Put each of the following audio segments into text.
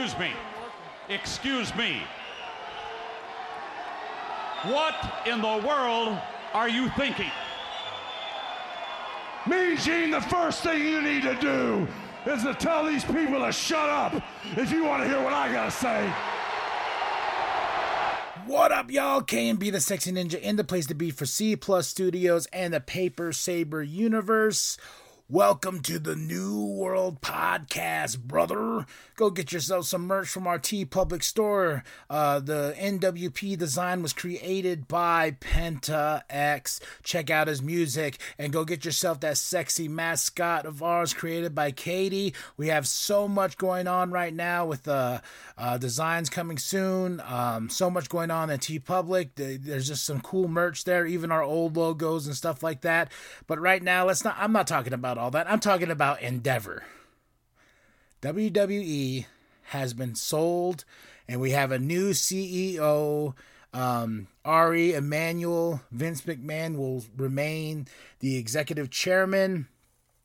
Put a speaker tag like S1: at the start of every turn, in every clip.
S1: Excuse me. Excuse me. What in the world are you thinking?
S2: Me, Gene, the first thing you need to do is to tell these people to shut up if you want to hear what I gotta say.
S3: What up, y'all? KMB the Sexy Ninja in the place to be for C Plus Studios and the Paper Saber Universe. Welcome to the New World Podcast, brother. Go get yourself some merch from our TeePublic store. Uh, the NWP design was created by Penta X. Check out his music and go get yourself that sexy mascot of ours created by Katie. We have so much going on right now with the uh, designs coming soon. Um, so much going on at TeePublic. There's just some cool merch there, even our old logos and stuff like that. But right now, let's not. I'm not talking about all that. I'm talking about Endeavor. WWE has been sold, and we have a new CEO. Um, Ari Emanuel, Vince McMahon will remain the executive chairman.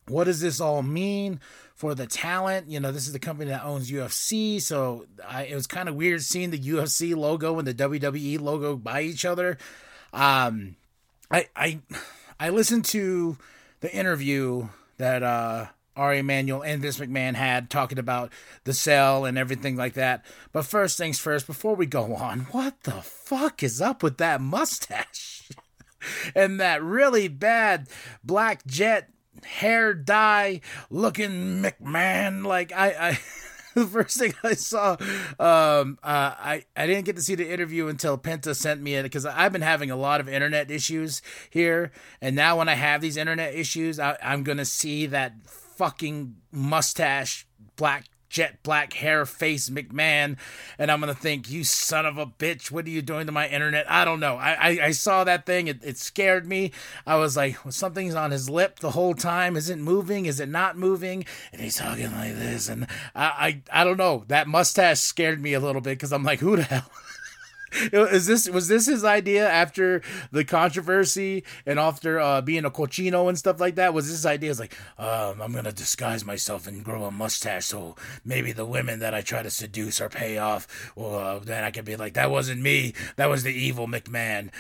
S3: What does this all mean for the talent? You know, this is the company that owns UFC, so I, it was kind of weird seeing the UFC logo and the WWE logo by each other. Um, I I I listened to the interview that uh, Ari Emanuel and Vince McMahon had talking about the cell and everything like that. But first things first, before we go on, what the fuck is up with that mustache? and that really bad black jet hair dye looking McMahon. Like I, I the first thing I saw, um, uh, I I didn't get to see the interview until Penta sent me it because I've been having a lot of internet issues here, and now when I have these internet issues, I, I'm gonna see that fucking mustache, black jet black hair face McMahon, and I'm gonna think, you son of a bitch, what are you doing to my internet? I don't know. I I, I saw that thing, it, it scared me. I was like, well, something's on his lip the whole time. Is it moving? Is it not moving? And he's talking like this, and I I, I don't know. That mustache scared me a little bit because I'm like, who the hell? Is this was this his idea after the controversy and after uh, being a cochino and stuff like that? Was this idea? Is like, um, I'm gonna disguise myself and grow a mustache so maybe the women that I try to seduce or pay off, or uh, then I can be like, that wasn't me, that was the evil McMahon,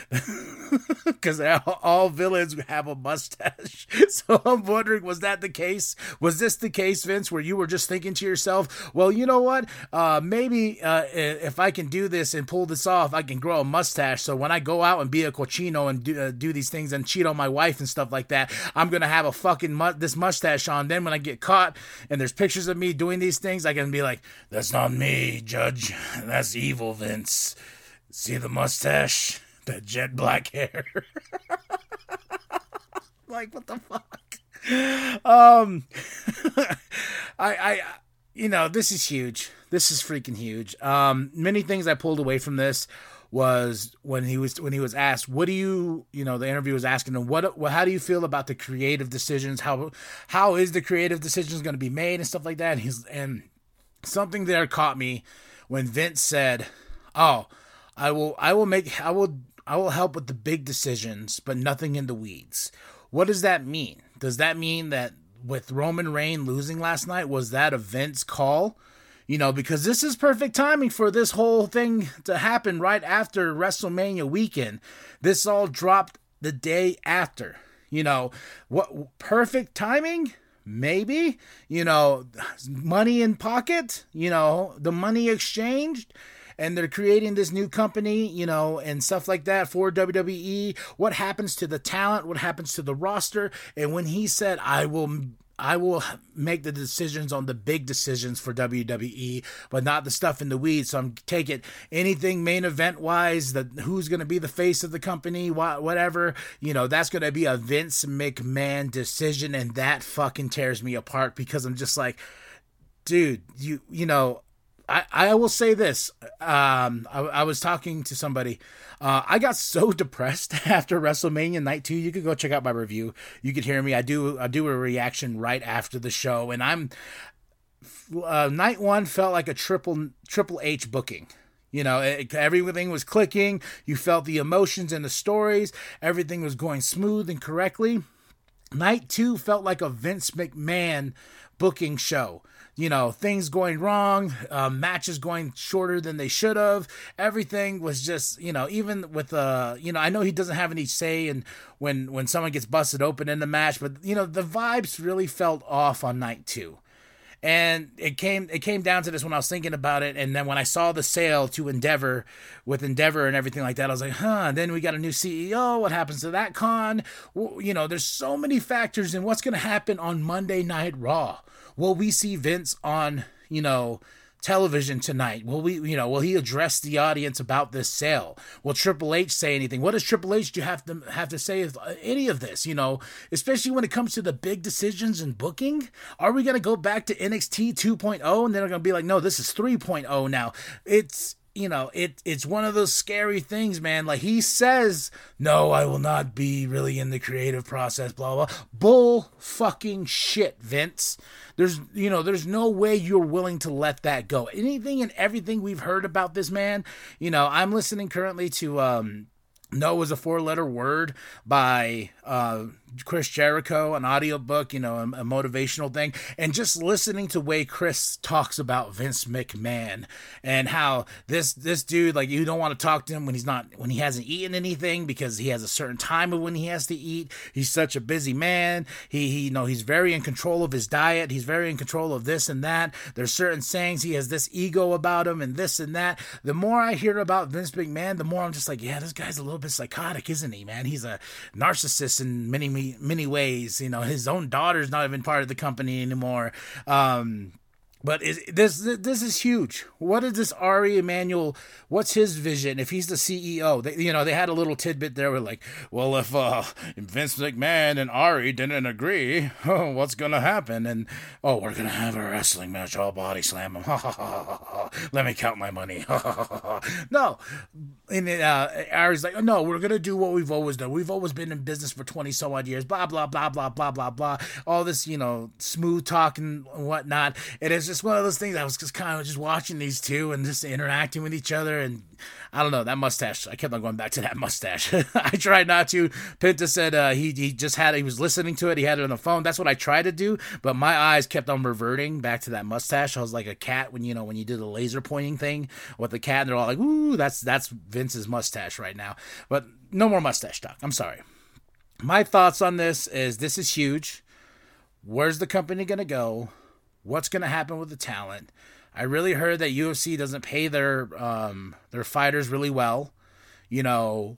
S3: because all, all villains have a mustache. so I'm wondering, was that the case? Was this the case, Vince, where you were just thinking to yourself, well, you know what? Uh, maybe uh, if I can do this and pull this off I can grow a mustache. So when I go out and be a cochino and do, uh, do these things and cheat on my wife and stuff like that, I'm gonna have a fucking mu- this mustache on. Then when I get caught and there's pictures of me doing these things, I can be like, "That's not me, Judge. That's evil, Vince. See the mustache, that jet black hair." like what the fuck? Um, I I you know this is huge this is freaking huge. Um, many things I pulled away from this was when he was when he was asked, "What do you you know?" The interview was asking him, "What? what how do you feel about the creative decisions? How how is the creative decisions going to be made and stuff like that?" And he's and something there caught me when Vince said, "Oh, I will I will make I will I will help with the big decisions, but nothing in the weeds." What does that mean? Does that mean that with Roman Reigns losing last night, was that a Vince call? You know, because this is perfect timing for this whole thing to happen right after WrestleMania weekend. This all dropped the day after. You know, what perfect timing? Maybe, you know, money in pocket, you know, the money exchanged and they're creating this new company, you know, and stuff like that for WWE. What happens to the talent? What happens to the roster? And when he said, I will I will make the decisions on the big decisions for WWE, but not the stuff in the weeds. So I'm take it anything main event wise, that who's going to be the face of the company, whatever, you know, that's going to be a Vince McMahon decision, and that fucking tears me apart because I'm just like, dude, you you know, I, I will say this. Um, I, I was talking to somebody. Uh, I got so depressed after WrestleMania Night Two. You could go check out my review. You could hear me. I do I do a reaction right after the show, and I'm uh, night one felt like a triple Triple H booking. You know, it, everything was clicking. You felt the emotions and the stories. Everything was going smooth and correctly. Night two felt like a Vince McMahon booking show you know things going wrong uh, matches going shorter than they should have everything was just you know even with uh you know i know he doesn't have any say in when when someone gets busted open in the match but you know the vibes really felt off on night two and it came it came down to this when I was thinking about it, and then when I saw the sale to Endeavor with Endeavor and everything like that, I was like, huh. And then we got a new CEO. What happens to that con? Well, you know, there's so many factors in what's going to happen on Monday Night Raw. Will we see Vince on you know television tonight? Will we, you know, will he address the audience about this sale? Will Triple H say anything? What does Triple H do have to have to say of uh, any of this? You know, especially when it comes to the big decisions and booking. Are we going to go back to NXT 2.0 and then they're going to be like, no, this is 3.0 now? It's you know, it it's one of those scary things, man. Like he says, "No, I will not be really in the creative process." Blah blah. Bull fucking shit, Vince. There's you know, there's no way you're willing to let that go. Anything and everything we've heard about this man, you know, I'm listening currently to um no was a four letter word by uh, Chris Jericho, an audiobook, you know, a, a, motivational thing, and just listening to way Chris talks about Vince McMahon and how this this dude, like, you don't want to talk to him when he's not when he hasn't eaten anything because he has a certain time of when he has to eat. He's such a busy man. He, he you know he's very in control of his diet. He's very in control of this and that. There's certain sayings he has this ego about him and this and that. The more I hear about Vince McMahon, the more I'm just like, yeah, this guy's a little bit psychotic, isn't he, man? He's a narcissist in many many ways. You know, his own daughter's not even part of the company anymore. Um, but is, this this is huge. What is this Ari Emanuel? What's his vision? If he's the CEO, they, you know, they had a little tidbit there. Where like, well, if uh, Vince McMahon and Ari didn't agree, oh, what's gonna happen? And oh, we're gonna have a wrestling match. I'll body slam him. Let me count my money. no, and uh, Ari's like, no, we're gonna do what we've always done. We've always been in business for twenty some odd years. Blah blah blah blah blah blah blah. All this, you know, smooth talking and whatnot. It is just one of those things. I was just kind of just watching these two and just interacting with each other, and I don't know that mustache. I kept on going back to that mustache. I tried not to. Penta said uh, he he just had he was listening to it. He had it on the phone. That's what I tried to do, but my eyes kept on reverting back to that mustache. I was like a cat when you know when you do the laser pointing thing with the cat. And they're all like, "Ooh, that's that's Vince's mustache right now." But no more mustache talk. I'm sorry. My thoughts on this is this is huge. Where's the company gonna go? What's going to happen with the talent. I really heard that UFC doesn't pay their um, their fighters really well. You know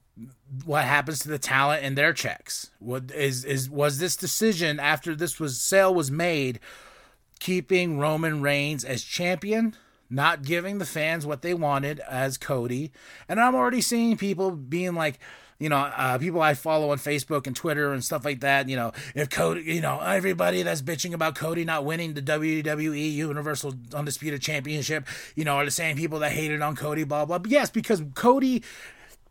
S3: what happens to the talent and their checks. What is is was this decision after this was sale was made, keeping Roman Reigns as champion, not giving the fans what they wanted as Cody, and I'm already seeing people being like you know, uh, people I follow on Facebook and Twitter and stuff like that. You know, if Cody, you know, everybody that's bitching about Cody not winning the WWE Universal Undisputed Championship, you know, are the same people that hated on Cody, blah blah. But yes, because Cody,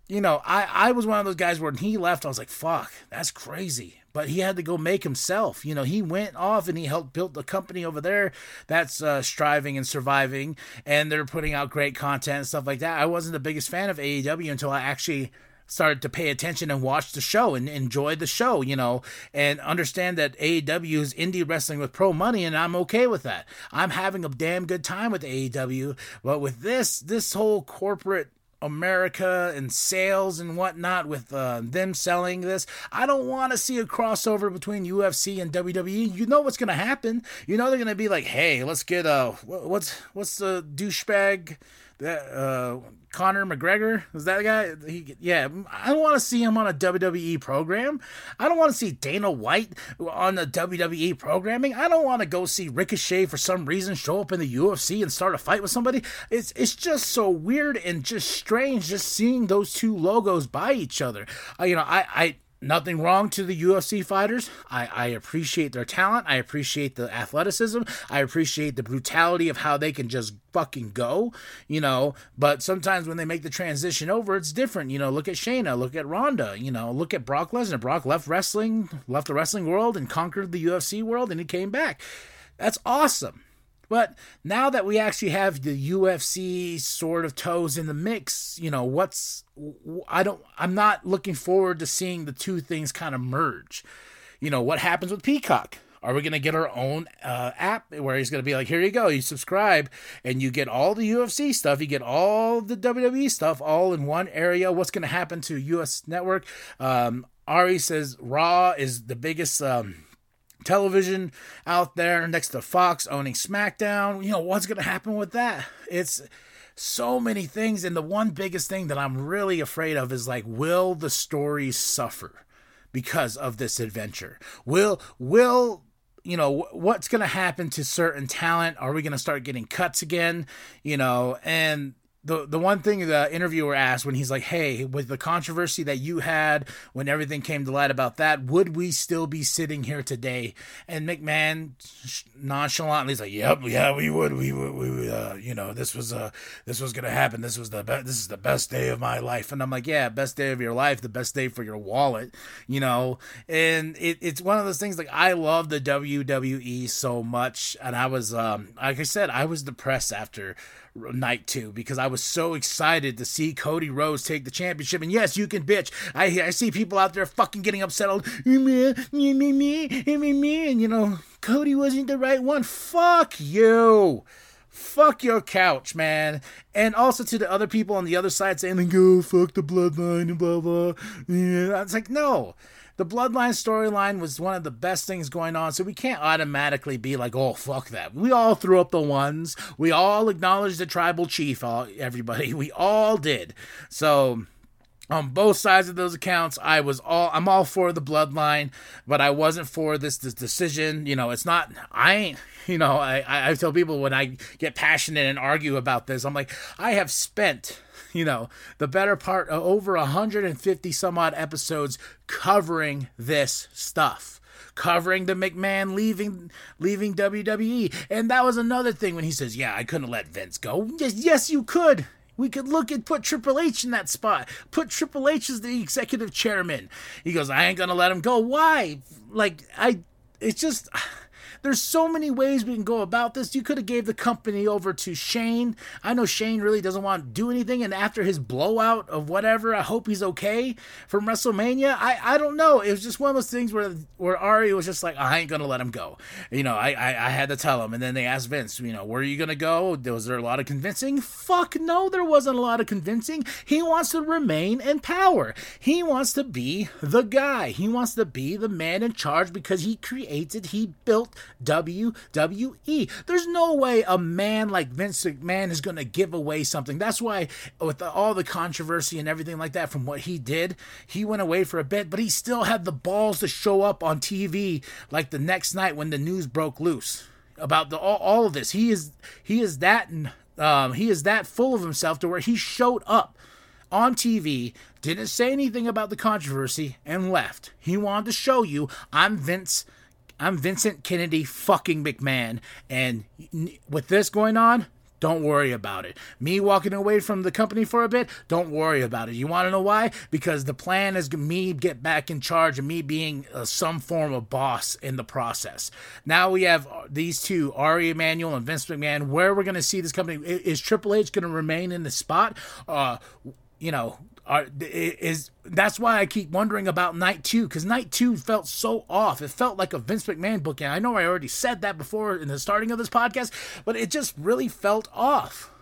S3: you know, I I was one of those guys when he left, I was like, fuck, that's crazy. But he had to go make himself. You know, he went off and he helped build the company over there that's uh, striving and surviving, and they're putting out great content and stuff like that. I wasn't the biggest fan of AEW until I actually started to pay attention and watch the show and enjoy the show, you know, and understand that AEW is indie wrestling with pro money, and I'm okay with that. I'm having a damn good time with AEW, but with this, this whole corporate America and sales and whatnot with uh, them selling this. I don't want to see a crossover between UFC and WWE. You know what's going to happen. You know they're going to be like, "Hey, let's get a uh, what's what's the douchebag that uh, Conor McGregor is that guy? He, yeah, I don't want to see him on a WWE program. I don't want to see Dana White on the WWE programming. I don't want to go see Ricochet for some reason show up in the UFC and start a fight with somebody. It's it's just so weird and just strange just seeing those two logos by each other. Uh, you know, I I nothing wrong to the UFC fighters. I, I appreciate their talent. I appreciate the athleticism. I appreciate the brutality of how they can just fucking go, you know. But sometimes when they make the transition over, it's different. You know, look at Shayna, look at Ronda, you know, look at Brock Lesnar. Brock left wrestling, left the wrestling world and conquered the UFC world and he came back. That's awesome. But now that we actually have the UFC sort of toes in the mix, you know, what's I don't I'm not looking forward to seeing the two things kind of merge. You know, what happens with Peacock? Are we going to get our own uh, app where he's going to be like, here you go, you subscribe and you get all the UFC stuff, you get all the WWE stuff all in one area? What's going to happen to US Network? Um, Ari says Raw is the biggest. Um, television out there next to Fox owning SmackDown. You know, what's going to happen with that? It's so many things. And the one biggest thing that I'm really afraid of is like, will the story suffer because of this adventure? Will, will, you know, what's going to happen to certain talent? Are we going to start getting cuts again? You know, and the the one thing the interviewer asked when he's like, "Hey, with the controversy that you had when everything came to light about that, would we still be sitting here today?" And McMahon nonchalantly is like, "Yep, yeah, we would. We would. We would. Uh, you know, this was uh, this was gonna happen. This was the be- this is the best day of my life." And I'm like, "Yeah, best day of your life. The best day for your wallet." You know, and it, it's one of those things. Like I love the WWE so much, and I was um, like I said, I was depressed after night two because I was so excited to see Cody Rhodes take the championship. And yes, you can bitch. I I see people out there fucking getting upset. Me, me, me, me, me, and you know Cody wasn't the right one. Fuck you. Fuck your couch, man. And also to the other people on the other side saying, go oh, fuck the bloodline and blah blah. Yeah. It's like, no the Bloodline storyline was one of the best things going on, so we can't automatically be like, oh, fuck that. We all threw up the ones. We all acknowledged the tribal chief, all, everybody. We all did. So on both sides of those accounts i was all i'm all for the bloodline but i wasn't for this, this decision you know it's not i ain't you know I, I tell people when i get passionate and argue about this i'm like i have spent you know, the better part of over 150 some odd episodes covering this stuff covering the McMahon leaving leaving WWE. And that was another thing when he says, "Yeah, I couldn't let Vince go." Yes, yes, you could. We could look and put Triple H in that spot. Put Triple H as the executive chairman. He goes, "I ain't gonna let him go." Why? Like I, it's just there's so many ways we can go about this. You could have gave the company over to Shane. I know Shane really doesn't want to do anything, and after his blowout of whatever, I hope he's okay from WrestleMania. I, I don't know. It was just one of those things where where Ari was just like, I ain't gonna let him go. You know, I, I, I had to tell him, and then they asked Vince, you know, where are you gonna go? Was there a lot of convincing? Fuck no, there wasn't a lot of convincing. He wants to remain in power. He wants to be the guy. He wants to be the man in charge because he created, he built WWE. There's no way a man like Vince McMahon is going to give away something. That's why, with all the controversy and everything like that from what he did, he went away for a bit, but he still had the balls to show up on TV like the next night when the news broke loose about the all, all of this. He is he is that um, he is that full of himself to where he showed up on TV, didn't say anything about the controversy, and left. He wanted to show you I'm Vince I'm Vincent Kennedy fucking McMahon. And with this going on, don't worry about it. Me walking away from the company for a bit, don't worry about it. You want to know why? Because the plan is me get back in charge and me being uh, some form of boss in the process. Now we have uh, these two, Ari Emanuel and Vince McMahon. Where we're going to see this company is Triple H going to remain in the spot? Uh, you know, are is that's why I keep wondering about night two because night two felt so off. It felt like a Vince McMahon booking. I know I already said that before in the starting of this podcast, but it just really felt off.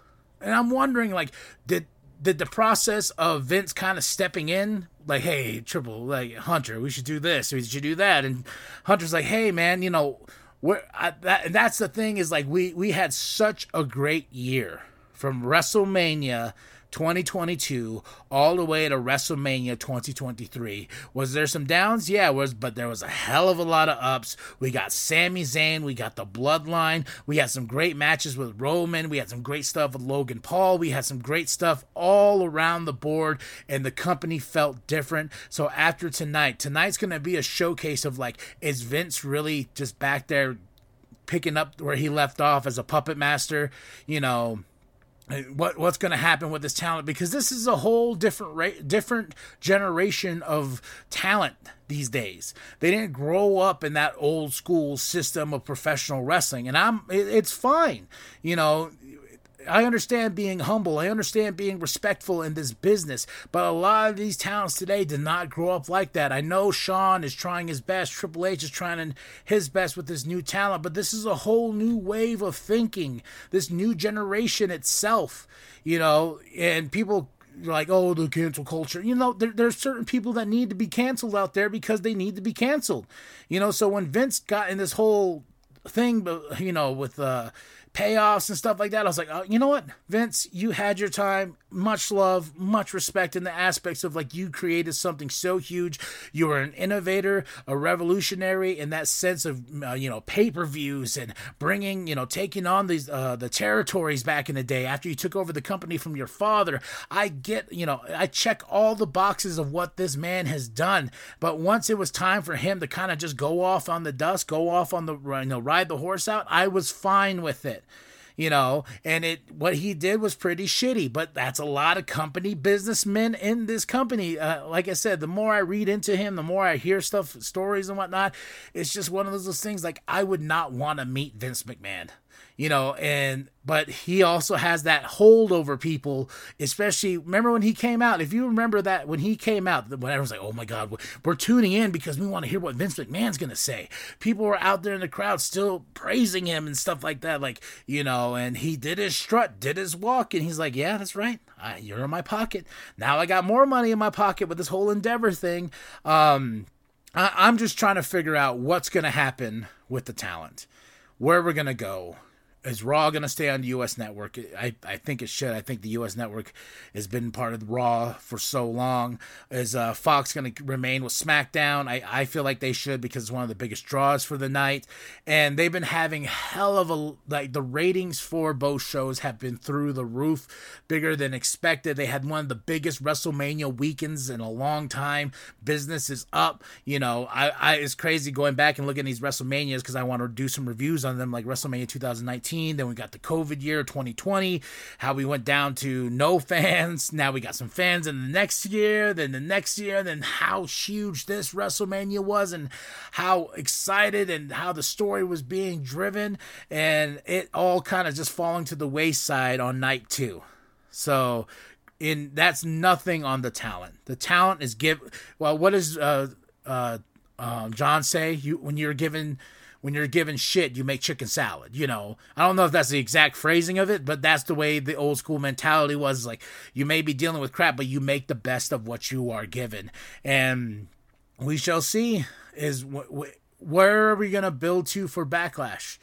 S3: And I'm wondering, like, did did the process of Vince kind of stepping in, like, hey, Triple, like Hunter, we should do this, we should do that, and Hunter's like, hey, man, you know, we're I, that, and that's the thing is like we we had such a great year from WrestleMania 2022 all the way to WrestleMania 2023. Was there some downs? Yeah, was but there was a hell of a lot of ups. We got Sami Zayn, we got the Bloodline, we had some great matches with Roman, we had some great stuff with Logan Paul, we had some great stuff all around the board, and the company felt different. So after tonight, tonight's gonna be a showcase of like, is Vince really just back there picking up where he left off as a puppet master? You know what what's going to happen with this talent because this is a whole different ra- different generation of talent these days. They didn't grow up in that old school system of professional wrestling and I'm it, it's fine. You know, I understand being humble. I understand being respectful in this business. But a lot of these talents today did not grow up like that. I know Shawn is trying his best. Triple H is trying his best with this new talent. But this is a whole new wave of thinking. This new generation itself, you know, and people like, oh, the cancel culture. You know, there, there's certain people that need to be canceled out there because they need to be canceled. You know, so when Vince got in this whole thing, you know, with uh, payoffs and stuff like that. I was like, oh, you know what, Vince, you had your time. Much love, much respect in the aspects of like you created something so huge. You were an innovator, a revolutionary in that sense of uh, you know pay per views and bringing you know taking on these uh, the territories back in the day after you took over the company from your father. I get you know I check all the boxes of what this man has done, but once it was time for him to kind of just go off on the dust, go off on the you know ride the horse out, I was fine with it you know, and it what he did was pretty shitty. But that's a lot of company businessmen in this company. Uh, like I said, the more I read into him, the more I hear stuff, stories and whatnot. It's just one of those things. Like I would not want to meet Vince McMahon you know, and but he also has that hold over people, especially remember when he came out. If you remember that when he came out, when everyone's like, "Oh my God, we're tuning in because we want to hear what Vince McMahon's gonna say." People were out there in the crowd still praising him and stuff like that, like you know. And he did his strut, did his walk, and he's like, "Yeah, that's right. I, you're in my pocket now. I got more money in my pocket with this whole Endeavor thing." Um, I, I'm just trying to figure out what's gonna happen with the talent, where we're gonna go is Raw going to stay on the U.S. network? I, I think it should. I think the U.S. network has been part of Raw for so long. Is uh, Fox going to remain with SmackDown? I, I feel like they should because it's one of the biggest draws for the night. And they've been having hell of a like the ratings for both shows have been through the roof, bigger than expected. They had one of the biggest WrestleMania weekends in a long time. Business is up. You know, I, I it's crazy going back and looking at these WrestleManias because I want to do some reviews on them, like WrestleMania 2019 then we got the COVID year 2020, how we went down to no fans. Now we got some fans in the next year, then the next year, then how huge this WrestleMania was and how excited and how the story was being driven. And it all kind of just falling to the wayside on night two. So in that's nothing on the talent. The talent is give well what does uh uh um, John say you when you're given when you're given shit, you make chicken salad. You know, I don't know if that's the exact phrasing of it, but that's the way the old school mentality was. Like, you may be dealing with crap, but you make the best of what you are given. And we shall see is wh- wh- where are we to build to for backlash?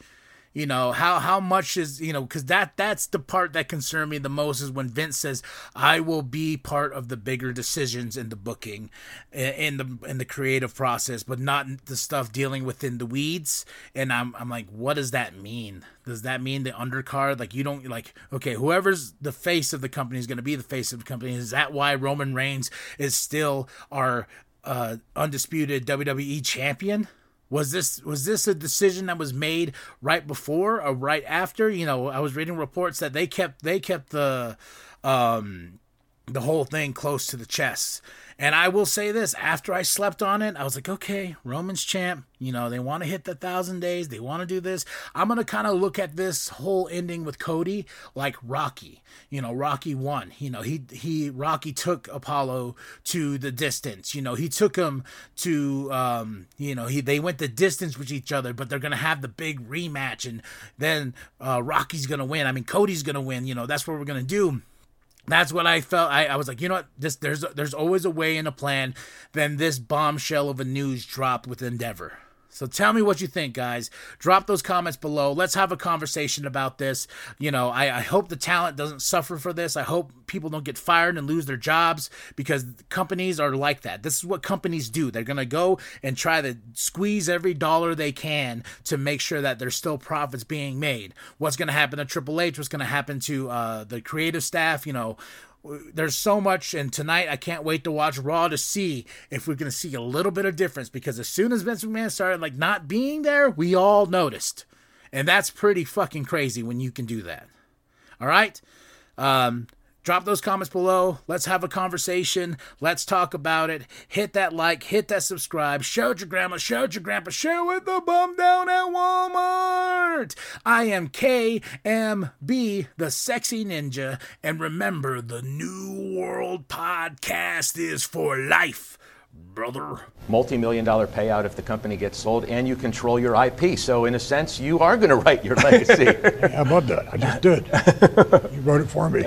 S3: You know how how much is you know because that that's the part that concerned me the most is when Vince says I will be part of the bigger decisions in the booking, in the in the creative process, but not the stuff dealing within the weeds. And I'm I'm like, what does that mean? Does that mean the undercard? Like you don't like okay, whoever's the face of the company is going to be the face of the company. Is that why Roman Reigns is still our uh, undisputed WWE champion? Was this was this a decision that was made right before or right after? You know i was reading reports that they kept they kept the um the whole thing close to the chest and I will say this after I slept on it, I was like, okay, Roman's champ. You know, they want to hit the thousand days. They want to do this. I'm going to kind of look at this whole ending with Cody like Rocky. You know, Rocky won. You know, he, he, Rocky took Apollo to the distance. You know, he took him to, um, you know, he, they went the distance with each other, but they're going to have the big rematch. And then uh, Rocky's going to win. I mean, Cody's going to win. You know, that's what we're going to do that's what I felt. I, I was like, you know what? This there's there's always a way and a plan. Then this bombshell of a news dropped with Endeavor. So tell me what you think, guys. Drop those comments below. Let's have a conversation about this. You know, I, I, hope the talent doesn't suffer for this. I hope people don't get fired and lose their jobs because companies are like that. This is what companies do. They're going to go and try to squeeze every dollar they can to make sure that there's still profits being made. What's going to happen to Triple H? What's going to happen to uh, the creative staff? You know, there's so much and tonight i can't wait to watch raw to see if we're going to see a little bit of difference because as soon as vince mcmahon started like not being there we all noticed. And that's pretty fucking crazy when you can do that. All right? Um drop those comments below. Let's have a conversation. Let's talk about it. Hit that like, hit that subscribe. Show it your grandma, show it your grandpa, share with the bum down at Walmart. I am KMB, the sexy ninja. And remember, the New World Podcast is for life, brother.
S4: multi million dollar payout if the company gets sold, and you control your IP. So, in a sense, you are going to write your legacy.
S5: How about that? I just did. you wrote it for me.